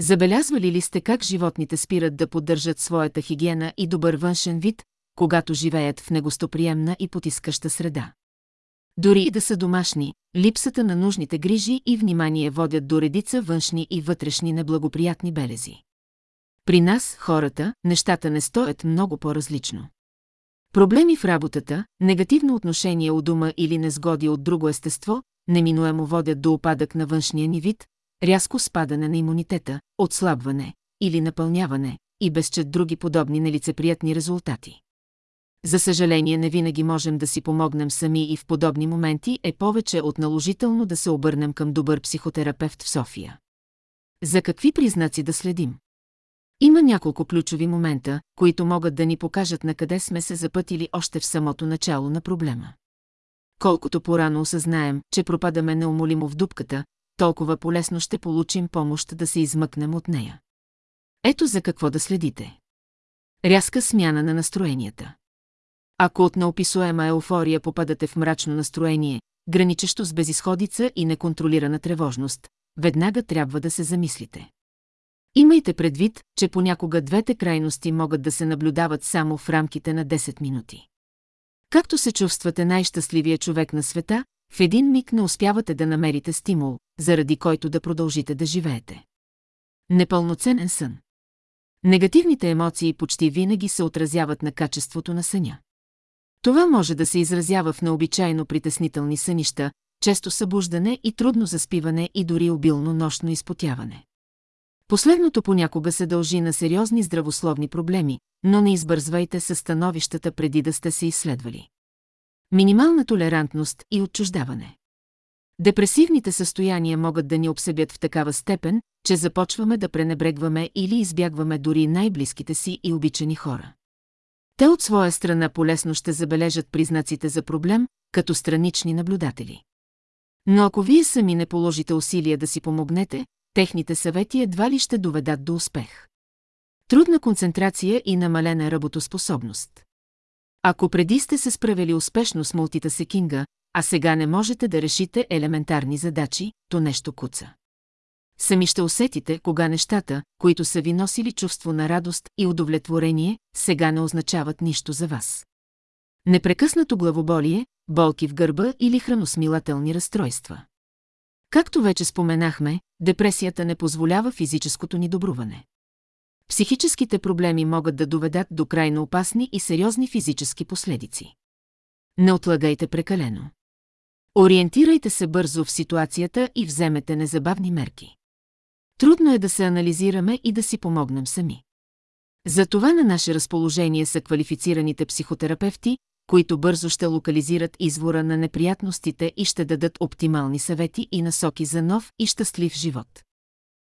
Забелязвали ли сте как животните спират да поддържат своята хигиена и добър външен вид, когато живеят в негостоприемна и потискаща среда? Дори и да са домашни, липсата на нужните грижи и внимание водят до редица външни и вътрешни неблагоприятни белези. При нас, хората, нещата не стоят много по-различно. Проблеми в работата, негативно отношение у дома или незгоди от друго естество, неминуемо водят до опадък на външния ни вид, рязко спадане на имунитета, отслабване или напълняване и безчет други подобни нелицеприятни резултати. За съжаление не винаги можем да си помогнем сами и в подобни моменти е повече от наложително да се обърнем към добър психотерапевт в София. За какви признаци да следим? Има няколко ключови момента, които могат да ни покажат на къде сме се запътили още в самото начало на проблема. Колкото порано осъзнаем, че пропадаме неумолимо в дупката, толкова полесно ще получим помощ да се измъкнем от нея. Ето за какво да следите. Рязка смяна на настроенията. Ако от неописуема еуфория попадате в мрачно настроение, граничещо с безисходица и неконтролирана тревожност, веднага трябва да се замислите. Имайте предвид, че понякога двете крайности могат да се наблюдават само в рамките на 10 минути. Както се чувствате най-щастливия човек на света, в един миг не успявате да намерите стимул, заради който да продължите да живеете. Непълноценен сън. Негативните емоции почти винаги се отразяват на качеството на съня. Това може да се изразява в необичайно притеснителни сънища, често събуждане и трудно заспиване и дори обилно нощно изпотяване. Последното понякога се дължи на сериозни здравословни проблеми, но не избързвайте със становищата преди да сте се изследвали. Минимална толерантност и отчуждаване. Депресивните състояния могат да ни обсебят в такава степен, че започваме да пренебрегваме или избягваме дори най-близките си и обичани хора. Те от своя страна полесно ще забележат признаците за проблем, като странични наблюдатели. Но ако вие сами не положите усилия да си помогнете, техните съвети едва ли ще доведат до успех. Трудна концентрация и намалена работоспособност. Ако преди сте се справили успешно с мултитасекинга, а сега не можете да решите елементарни задачи, то нещо куца. Сами ще усетите, кога нещата, които са ви носили чувство на радост и удовлетворение, сега не означават нищо за вас. Непрекъснато главоболие, болки в гърба или храносмилателни разстройства. Както вече споменахме, депресията не позволява физическото ни добруване. Психическите проблеми могат да доведат до крайно опасни и сериозни физически последици. Не отлагайте прекалено. Ориентирайте се бързо в ситуацията и вземете незабавни мерки. Трудно е да се анализираме и да си помогнем сами. За това на наше разположение са квалифицираните психотерапевти, които бързо ще локализират извора на неприятностите и ще дадат оптимални съвети и насоки за нов и щастлив живот.